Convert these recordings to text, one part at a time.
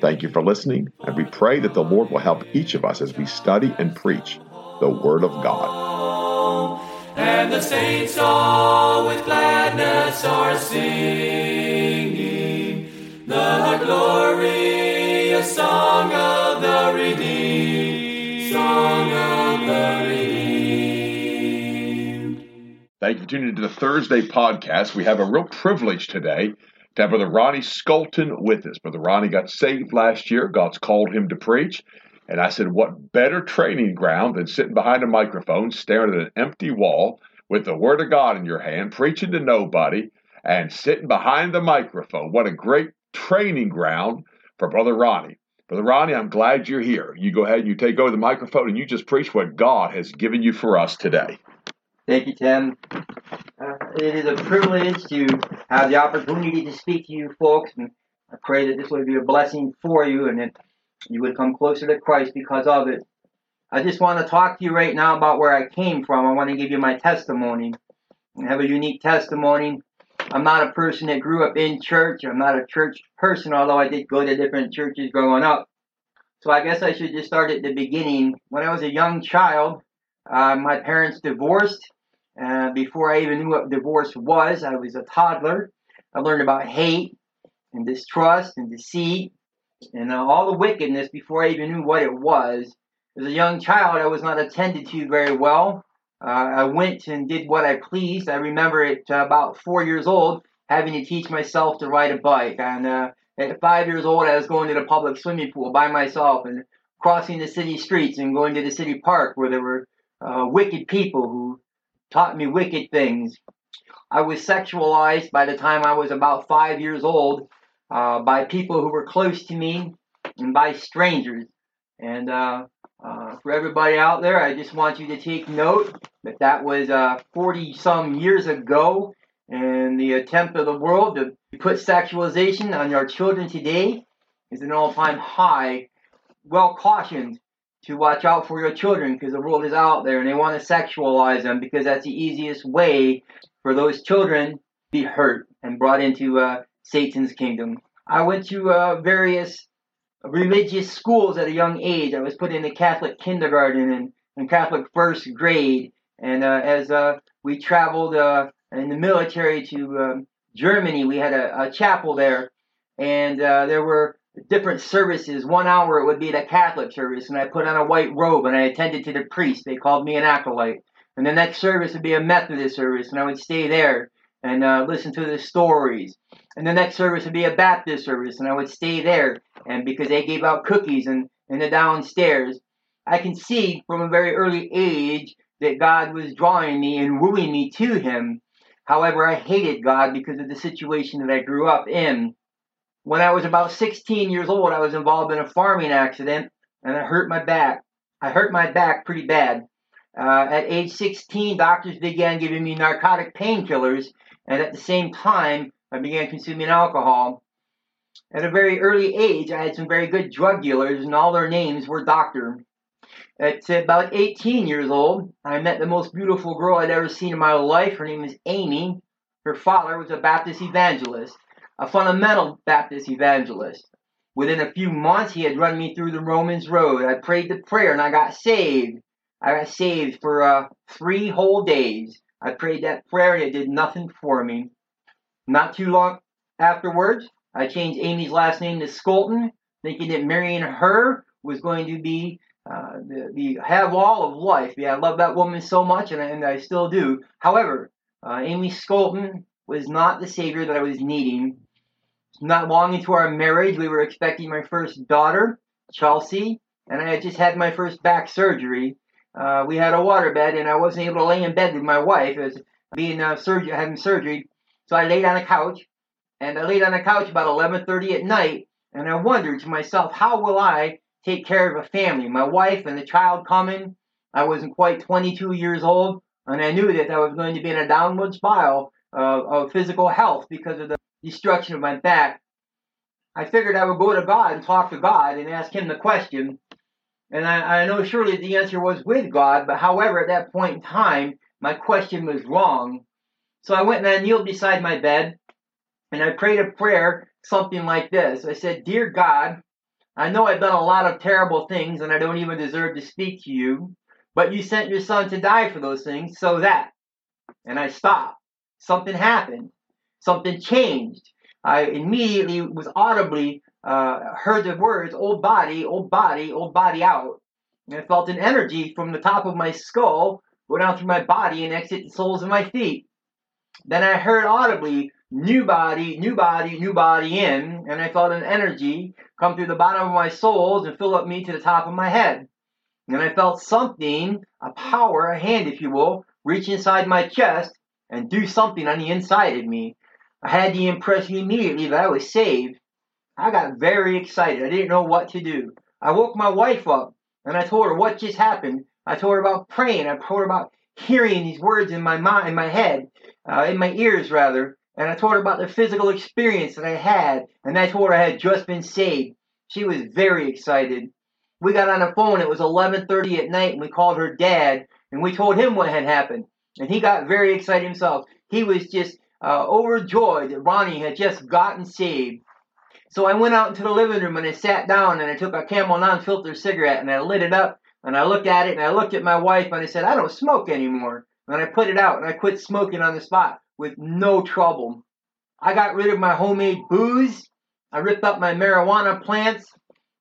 Thank you for listening, and we pray that the Lord will help each of us as we study and preach the Word of God. And the saints all with gladness are singing the glorious song of the redeemed, song of the redeemed. Thank you for tuning into the Thursday podcast. We have a real privilege today to have Brother Ronnie Scolton with us. Brother Ronnie got saved last year. God's called him to preach. And I said, what better training ground than sitting behind a microphone, staring at an empty wall with the Word of God in your hand, preaching to nobody, and sitting behind the microphone. What a great training ground for Brother Ronnie. Brother Ronnie, I'm glad you're here. You go ahead and you take over the microphone and you just preach what God has given you for us today. Thank you, Tim. Uh, it is a privilege to have the opportunity to speak to you folks, and I pray that this would be a blessing for you and that you would come closer to Christ because of it. I just want to talk to you right now about where I came from. I want to give you my testimony. I have a unique testimony. I'm not a person that grew up in church. I'm not a church person, although I did go to different churches growing up. So I guess I should just start at the beginning. When I was a young child, uh, my parents divorced uh, before I even knew what divorce was, I was a toddler. I learned about hate and distrust and deceit and uh, all the wickedness before I even knew what it was. As a young child, I was not attended to very well. Uh, I went and did what I pleased. I remember at about four years old having to teach myself to ride a bike. And uh, at five years old, I was going to the public swimming pool by myself and crossing the city streets and going to the city park where there were uh, wicked people who taught me wicked things. I was sexualized by the time I was about five years old uh, by people who were close to me and by strangers. And uh, uh, for everybody out there, I just want you to take note that that was 40 uh, some years ago. And the attempt of the world to put sexualization on our children today is an all time high. Well cautioned to watch out for your children because the world is out there and they want to sexualize them because that's the easiest way for those children to be hurt and brought into uh, Satan's kingdom. I went to uh, various religious schools at a young age. I was put in the Catholic kindergarten and, and Catholic first grade. And uh, as uh, we traveled uh, in the military to um, Germany, we had a, a, chapel there. And uh, there were different services. One hour it would be the Catholic service, and I put on a white robe and I attended to the priest. They called me an acolyte. And the next service would be a Methodist service, and I would stay there and uh, listen to the stories. And the next service would be a Baptist service, and I would stay there. And because they gave out cookies and in the downstairs, I can see from a very early age that God was drawing me and wooing me to Him. However, I hated God because of the situation that I grew up in. When I was about 16 years old, I was involved in a farming accident and I hurt my back. I hurt my back pretty bad. Uh, at age 16, doctors began giving me narcotic painkillers, and at the same time, I began consuming alcohol. At a very early age, I had some very good drug dealers, and all their names were doctor. At about 18 years old, I met the most beautiful girl I'd ever seen in my life. Her name is Amy. Her father was a Baptist evangelist a fundamental Baptist evangelist. Within a few months, he had run me through the Romans Road. I prayed the prayer and I got saved. I got saved for uh, three whole days. I prayed that prayer and it did nothing for me. Not too long afterwards, I changed Amy's last name to Scolton, thinking that marrying her was going to be uh, the, the have all of life. Yeah, I love that woman so much, and I, and I still do. However, uh, Amy Scolton was not the savior that I was needing. Not long into our marriage, we were expecting my first daughter, Chelsea, and I had just had my first back surgery. Uh, we had a waterbed, and I wasn't able to lay in bed with my wife as being uh, having surgery. So I laid on a couch, and I laid on a couch about 11:30 at night, And I wondered to myself, how will I take care of a family? My wife and the child coming. I wasn't quite 22 years old, and I knew that I was going to be in a downward spiral of physical health because of the destruction of my back. I figured I would go to God and talk to God and ask Him the question. And I, I know surely the answer was with God, but however, at that point in time, my question was wrong. So I went and I kneeled beside my bed and I prayed a prayer, something like this. I said, Dear God, I know I've done a lot of terrible things and I don't even deserve to speak to you, but you sent your son to die for those things so that. And I stopped. Something happened. Something changed. I immediately was audibly uh, heard the words, old body, old body, old body out. And I felt an energy from the top of my skull go down through my body and exit the soles of my feet. Then I heard audibly, new body, new body, new body in, and I felt an energy come through the bottom of my soles and fill up me to the top of my head. And I felt something, a power, a hand, if you will, reach inside my chest and do something on the inside of me. I had the impression immediately that I was saved. I got very excited. I didn't know what to do. I woke my wife up and I told her what just happened. I told her about praying. I told her about hearing these words in my mind, in my head, uh, in my ears rather. And I told her about the physical experience that I had. And I told her I had just been saved. She was very excited. We got on the phone. It was 11:30 at night, and we called her dad, and we told him what had happened. And he got very excited himself. He was just uh, overjoyed that Ronnie had just gotten saved. So I went out into the living room and I sat down and I took a Camel non-filter cigarette and I lit it up and I looked at it and I looked at my wife and I said, I don't smoke anymore. And I put it out and I quit smoking on the spot with no trouble. I got rid of my homemade booze. I ripped up my marijuana plants.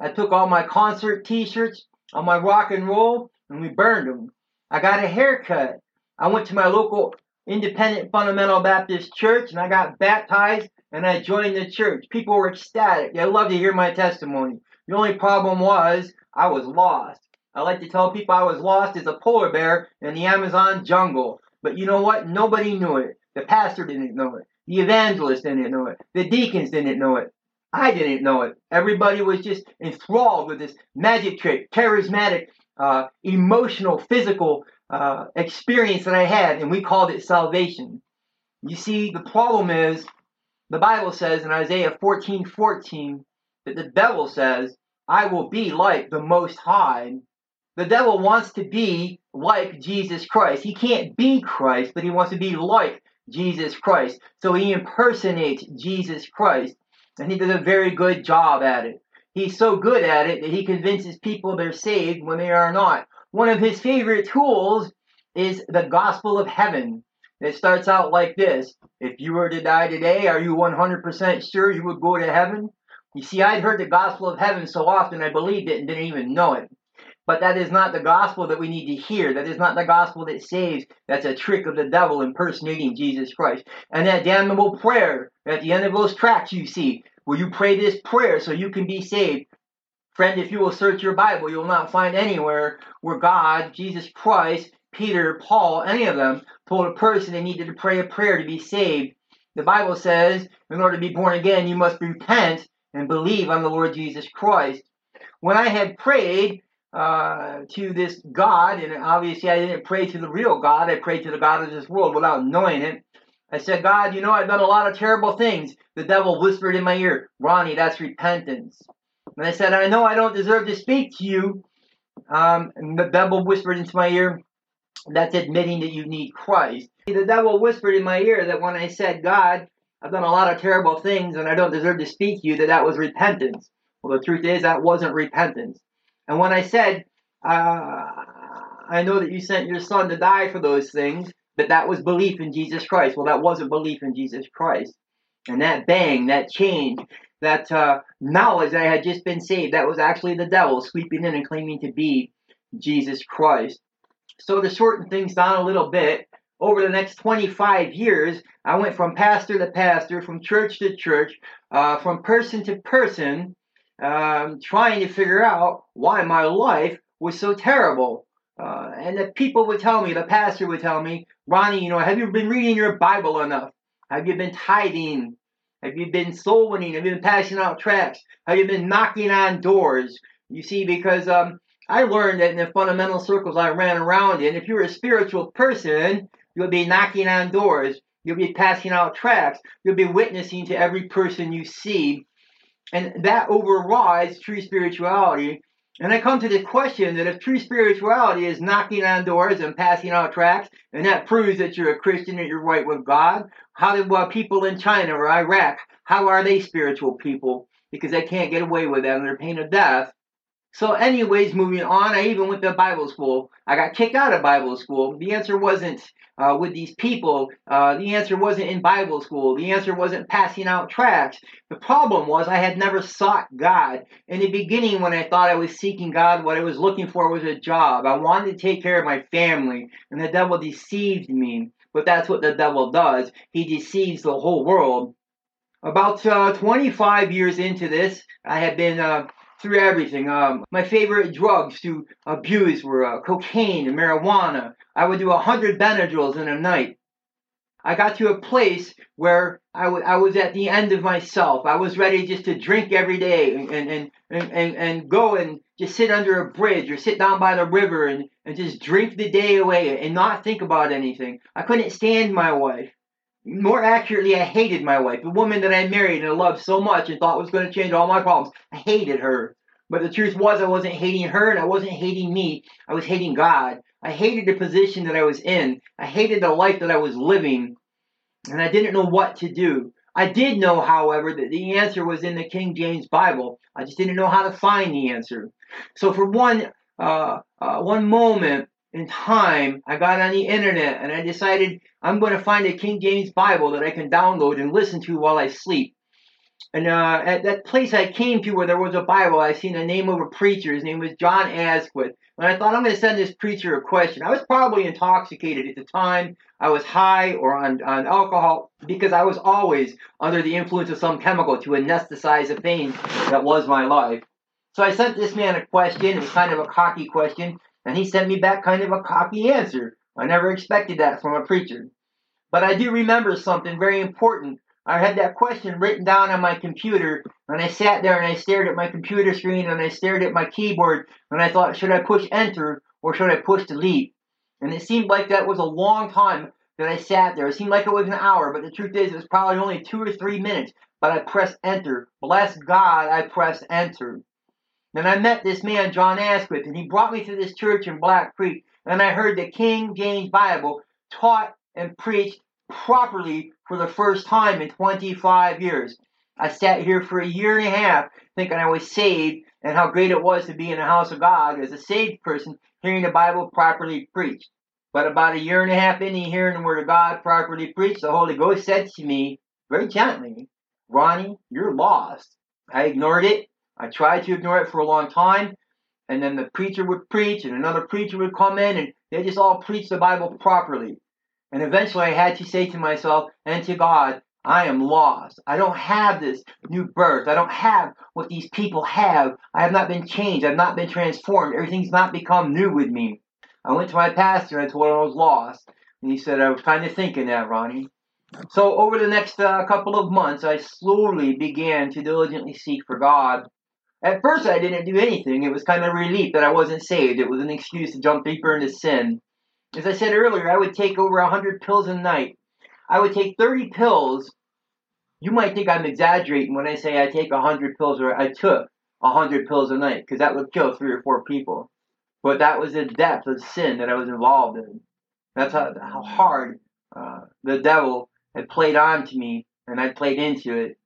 I took all my concert t-shirts, all my rock and roll, and we burned them. I got a haircut. I went to my local independent fundamental Baptist church and I got baptized and I joined the church. People were ecstatic. They loved to hear my testimony. The only problem was I was lost. I like to tell people I was lost as a polar bear in the Amazon jungle. But you know what? Nobody knew it. The pastor didn't know it. The evangelist didn't know it. The deacons didn't know it. I didn't know it. Everybody was just enthralled with this magic trick, charismatic, uh, emotional, physical uh, experience that I had, and we called it salvation. You see, the problem is, the Bible says in Isaiah 14 14 that the devil says, I will be like the Most High. The devil wants to be like Jesus Christ. He can't be Christ, but he wants to be like Jesus Christ. So he impersonates Jesus Christ, and he does a very good job at it. He's so good at it that he convinces people they're saved when they are not. One of his favorite tools is the gospel of heaven. It starts out like this If you were to die today, are you 100% sure you would go to heaven? You see, I'd heard the gospel of heaven so often I believed it and didn't even know it. But that is not the gospel that we need to hear. That is not the gospel that saves. That's a trick of the devil impersonating Jesus Christ. And that damnable prayer at the end of those tracks you see, where you pray this prayer so you can be saved. Friend, if you will search your Bible, you will not find anywhere where God, Jesus Christ, Peter, Paul, any of them told a person they needed to pray a prayer to be saved. The Bible says, in order to be born again, you must repent and believe on the Lord Jesus Christ. When I had prayed uh, to this God, and obviously I didn't pray to the real God, I prayed to the God of this world without knowing it. I said, God, you know, I've done a lot of terrible things. The devil whispered in my ear, Ronnie, that's repentance. And I said, I know I don't deserve to speak to you. Um, and the devil whispered into my ear, that's admitting that you need Christ. The devil whispered in my ear that when I said, God, I've done a lot of terrible things and I don't deserve to speak to you, that that was repentance. Well, the truth is, that wasn't repentance. And when I said, uh, I know that you sent your son to die for those things, but that was belief in Jesus Christ. Well, that wasn't belief in Jesus Christ. And that bang, that change, that uh, knowledge that I had just been saved, that was actually the devil sweeping in and claiming to be Jesus Christ. So to shorten things down a little bit, over the next 25 years, I went from pastor to pastor, from church to church, uh, from person to person, um, trying to figure out why my life was so terrible. Uh, and the people would tell me, the pastor would tell me, Ronnie, you know, have you been reading your Bible enough? Have you been tithing? Have you been soul winning? Have you been passing out tracts? Have you been knocking on doors? You see, because um, I learned that in the fundamental circles I ran around in, if you're a spiritual person, you'll be knocking on doors. You'll be passing out tracts. You'll be witnessing to every person you see. And that overrides true spirituality. And I come to the question that if true spirituality is knocking on doors and passing out tracts, and that proves that you're a Christian and you're right with God, how do uh, people in China or Iraq, how are they spiritual people? Because they can't get away with that under pain of death. So, anyways, moving on, I even went to Bible school. I got kicked out of Bible school. The answer wasn't uh, with these people. Uh, the answer wasn't in Bible school. The answer wasn't passing out tracts. The problem was I had never sought God. In the beginning, when I thought I was seeking God, what I was looking for was a job. I wanted to take care of my family, and the devil deceived me. But that's what the devil does. He deceives the whole world. About uh, 25 years into this, I had been uh, through everything. Um, my favorite drugs to abuse were uh, cocaine and marijuana. I would do a hundred Benadryls in a night. I got to a place where I, w- I was at the end of myself. I was ready just to drink every day and, and, and, and, and go and just sit under a bridge or sit down by the river and, and just drink the day away and not think about anything. I couldn't stand my wife. More accurately, I hated my wife, the woman that I married and loved so much and thought was going to change all my problems. I hated her. But the truth was, I wasn't hating her and I wasn't hating me. I was hating God. I hated the position that I was in. I hated the life that I was living. And I didn't know what to do. I did know, however, that the answer was in the King James Bible. I just didn't know how to find the answer. So for one, uh, uh, one moment, in time, I got on the internet and I decided I'm going to find a King James Bible that I can download and listen to while I sleep. And uh, at that place I came to where there was a Bible, I seen the name of a preacher. His name was John Asquith. And I thought I'm going to send this preacher a question. I was probably intoxicated at the time. I was high or on, on alcohol because I was always under the influence of some chemical to anesthetize the pain that was my life. So I sent this man a question. It was kind of a cocky question. And he sent me back kind of a cocky answer. I never expected that from a preacher. But I do remember something very important. I had that question written down on my computer, and I sat there and I stared at my computer screen and I stared at my keyboard, and I thought, should I push enter or should I push delete? And it seemed like that was a long time that I sat there. It seemed like it was an hour, but the truth is, it was probably only two or three minutes. But I pressed enter. Bless God, I pressed enter. Then I met this man, John Asquith, and he brought me to this church in Black Creek, and I heard the King James Bible taught and preached properly for the first time in 25 years. I sat here for a year and a half thinking I was saved and how great it was to be in the house of God as a saved person hearing the Bible properly preached. But about a year and a half into hearing the Word of God properly preached, the Holy Ghost said to me very gently, Ronnie, you're lost. I ignored it I tried to ignore it for a long time, and then the preacher would preach, and another preacher would come in, and they just all preached the Bible properly. And eventually I had to say to myself and to God, I am lost. I don't have this new birth. I don't have what these people have. I have not been changed. I've not been transformed. Everything's not become new with me. I went to my pastor and I told him I was lost. And he said, I was kind of thinking that, Ronnie. So over the next uh, couple of months, I slowly began to diligently seek for God. At first, I didn't do anything. It was kind of a relief that I wasn't saved. It was an excuse to jump deeper into sin. As I said earlier, I would take over 100 pills a night. I would take 30 pills. You might think I'm exaggerating when I say I take 100 pills or I took 100 pills a night, because that would kill three or four people. But that was the depth of sin that I was involved in. That's how, how hard uh, the devil had played on to me, and I played into it.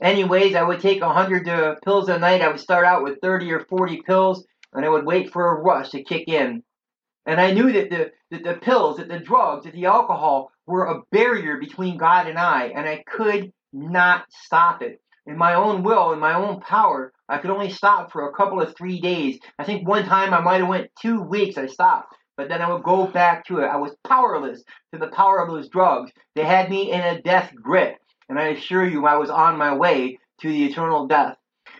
Anyways, I would take 100 uh, pills a night. I would start out with 30 or 40 pills, and I would wait for a rush to kick in. And I knew that the, that the pills, that the drugs, that the alcohol were a barrier between God and I, and I could not stop it. In my own will, in my own power, I could only stop for a couple of three days. I think one time I might have went two weeks. I stopped, but then I would go back to it. I was powerless to the power of those drugs. They had me in a death grip and I assure you I was on my way to the eternal death.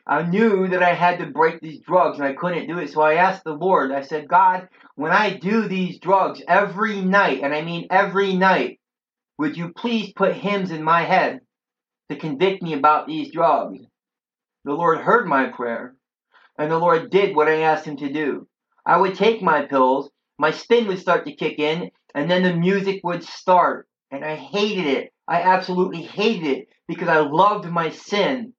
I knew that I had to break these drugs and I couldn't do it. So I asked the Lord, I said, God, when I do these drugs every night, and I mean every night, would you please put hymns in my head to convict me about these drugs. The Lord heard my prayer, and the Lord did what I asked Him to do. I would take my pills, my spin would start to kick in, and then the music would start. And I hated it. I absolutely hated it because I loved my sin.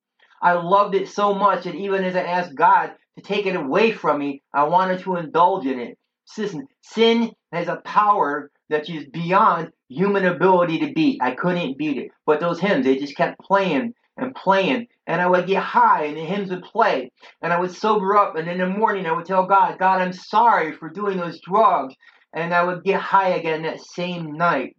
I loved it so much that even as I asked God to take it away from me, I wanted to indulge in it. Listen, sin has a power that is beyond human ability to beat. I couldn't beat it. But those hymns, they just kept playing and playing. And I would get high and the hymns would play. And I would sober up. And in the morning, I would tell God, God, I'm sorry for doing those drugs. And I would get high again that same night.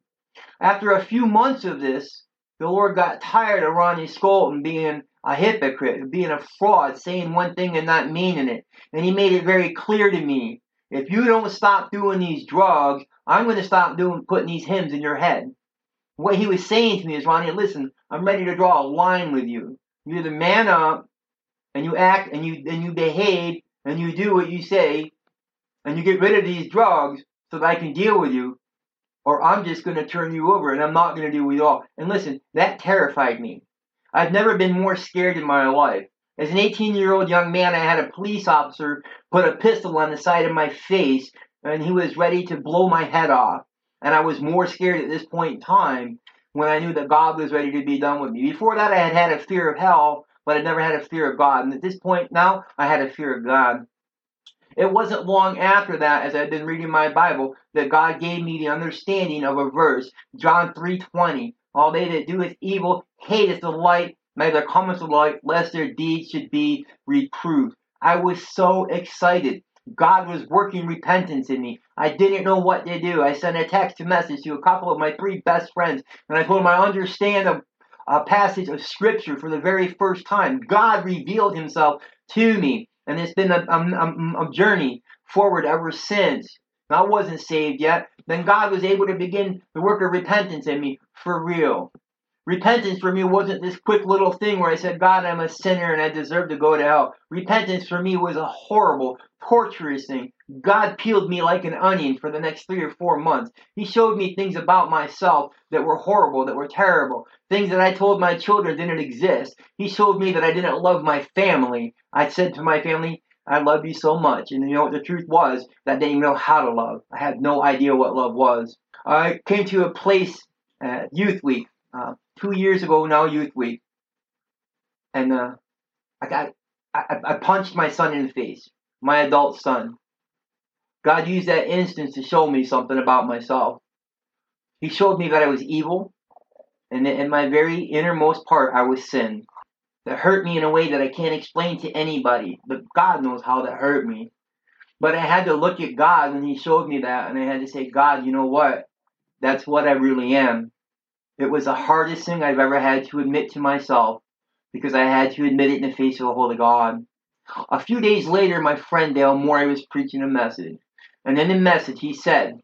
After a few months of this, the Lord got tired of Ronnie Scolton being a hypocrite, being a fraud, saying one thing and not meaning it. And he made it very clear to me if you don't stop doing these drugs, I'm going to stop doing putting these hymns in your head. What he was saying to me is, Ronnie, listen, I'm ready to draw a line with you. You either man up and you act and you and you behave and you do what you say and you get rid of these drugs so that I can deal with you, or I'm just going to turn you over and I'm not going to deal with you all. And listen, that terrified me. I've never been more scared in my life. As an 18 year old young man, I had a police officer put a pistol on the side of my face and he was ready to blow my head off. And I was more scared at this point in time when I knew that God was ready to be done with me. Before that, I had had a fear of hell, but I never had a fear of God. And at this point now, I had a fear of God. It wasn't long after that, as I'd been reading my Bible, that God gave me the understanding of a verse, John 3.20. All they that doeth evil hateth the light, neither cometh the light, lest their deeds should be reproved. I was so excited. God was working repentance in me. I didn't know what to do. I sent a text message to a couple of my three best friends, and I told them I understand a, a passage of Scripture for the very first time. God revealed Himself to me, and it's been a, a, a journey forward ever since. I wasn't saved yet. Then God was able to begin the work of repentance in me for real. Repentance for me wasn't this quick little thing where I said, God, I'm a sinner and I deserve to go to hell. Repentance for me was a horrible, torturous thing. God peeled me like an onion for the next three or four months. He showed me things about myself that were horrible, that were terrible, things that I told my children didn't exist. He showed me that I didn't love my family. I said to my family, I love you so much. And you know what the truth was? That I didn't know how to love. I had no idea what love was. I came to a place at Youth Week uh, two years ago now, Youth Week, and uh, I got I, I punched my son in the face, my adult son. God used that instance to show me something about myself. He showed me that I was evil, and in my very innermost part, I was sin. That hurt me in a way that I can't explain to anybody, but God knows how that hurt me. But I had to look at God when He showed me that, and I had to say, God, you know what? That's what I really am. It was the hardest thing I've ever had to admit to myself because I had to admit it in the face of a holy God. A few days later, my friend Dale Morey was preaching a message. And in the message, he said,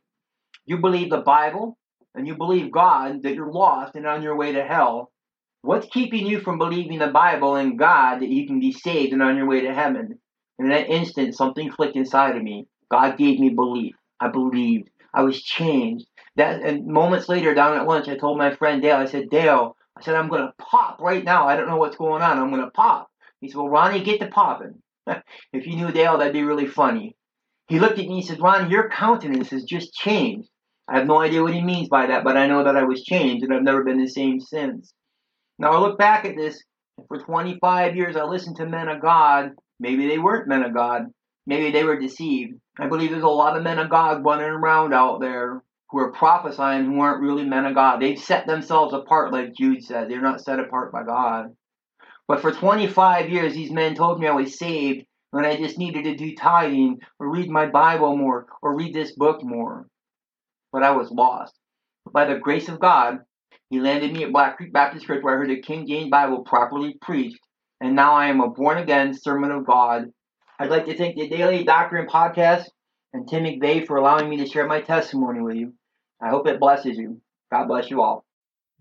You believe the Bible and you believe God that you're lost and on your way to hell. What's keeping you from believing the Bible and God that you can be saved and on your way to heaven? And in that instant, something clicked inside of me. God gave me belief. I believed. I was changed. That and moments later, down at lunch, I told my friend Dale. I said, Dale, I said I'm gonna pop right now. I don't know what's going on. I'm gonna pop. He said, Well, Ronnie, get to popping. if you knew Dale, that'd be really funny. He looked at me. He said, Ronnie, your countenance has just changed. I have no idea what he means by that, but I know that I was changed, and I've never been the same since. Now I look back at this. For 25 years, I listened to men of God. Maybe they weren't men of God. Maybe they were deceived. I believe there's a lot of men of God running around out there who are prophesying who aren't really men of God. They've set themselves apart, like Jude said. They're not set apart by God. But for 25 years, these men told me I was saved when I just needed to do tithing or read my Bible more or read this book more. But I was lost. But by the grace of God, He landed me at Black Creek Baptist Church where I heard the King James Bible properly preached. And now I am a born again servant of God. I'd like to thank the Daily Doctrine Podcast and Tim McVeigh for allowing me to share my testimony with you. I hope it blesses you. God bless you all.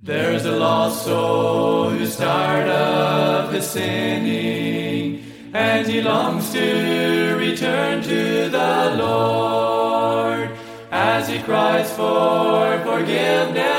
There's a lost soul who's tired of his sinning, and he longs to return to the Lord as he cries for forgiveness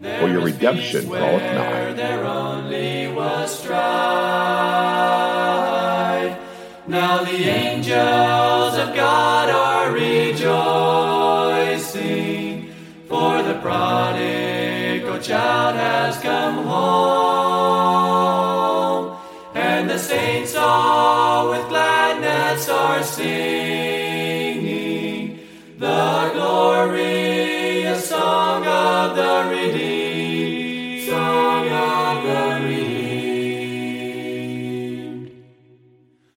for your redemption draweth nigh. There only was strife. Now the angels of God are rejoicing, for the prodigal child has come home, and the saints all with gladness are singing the glorious song of the.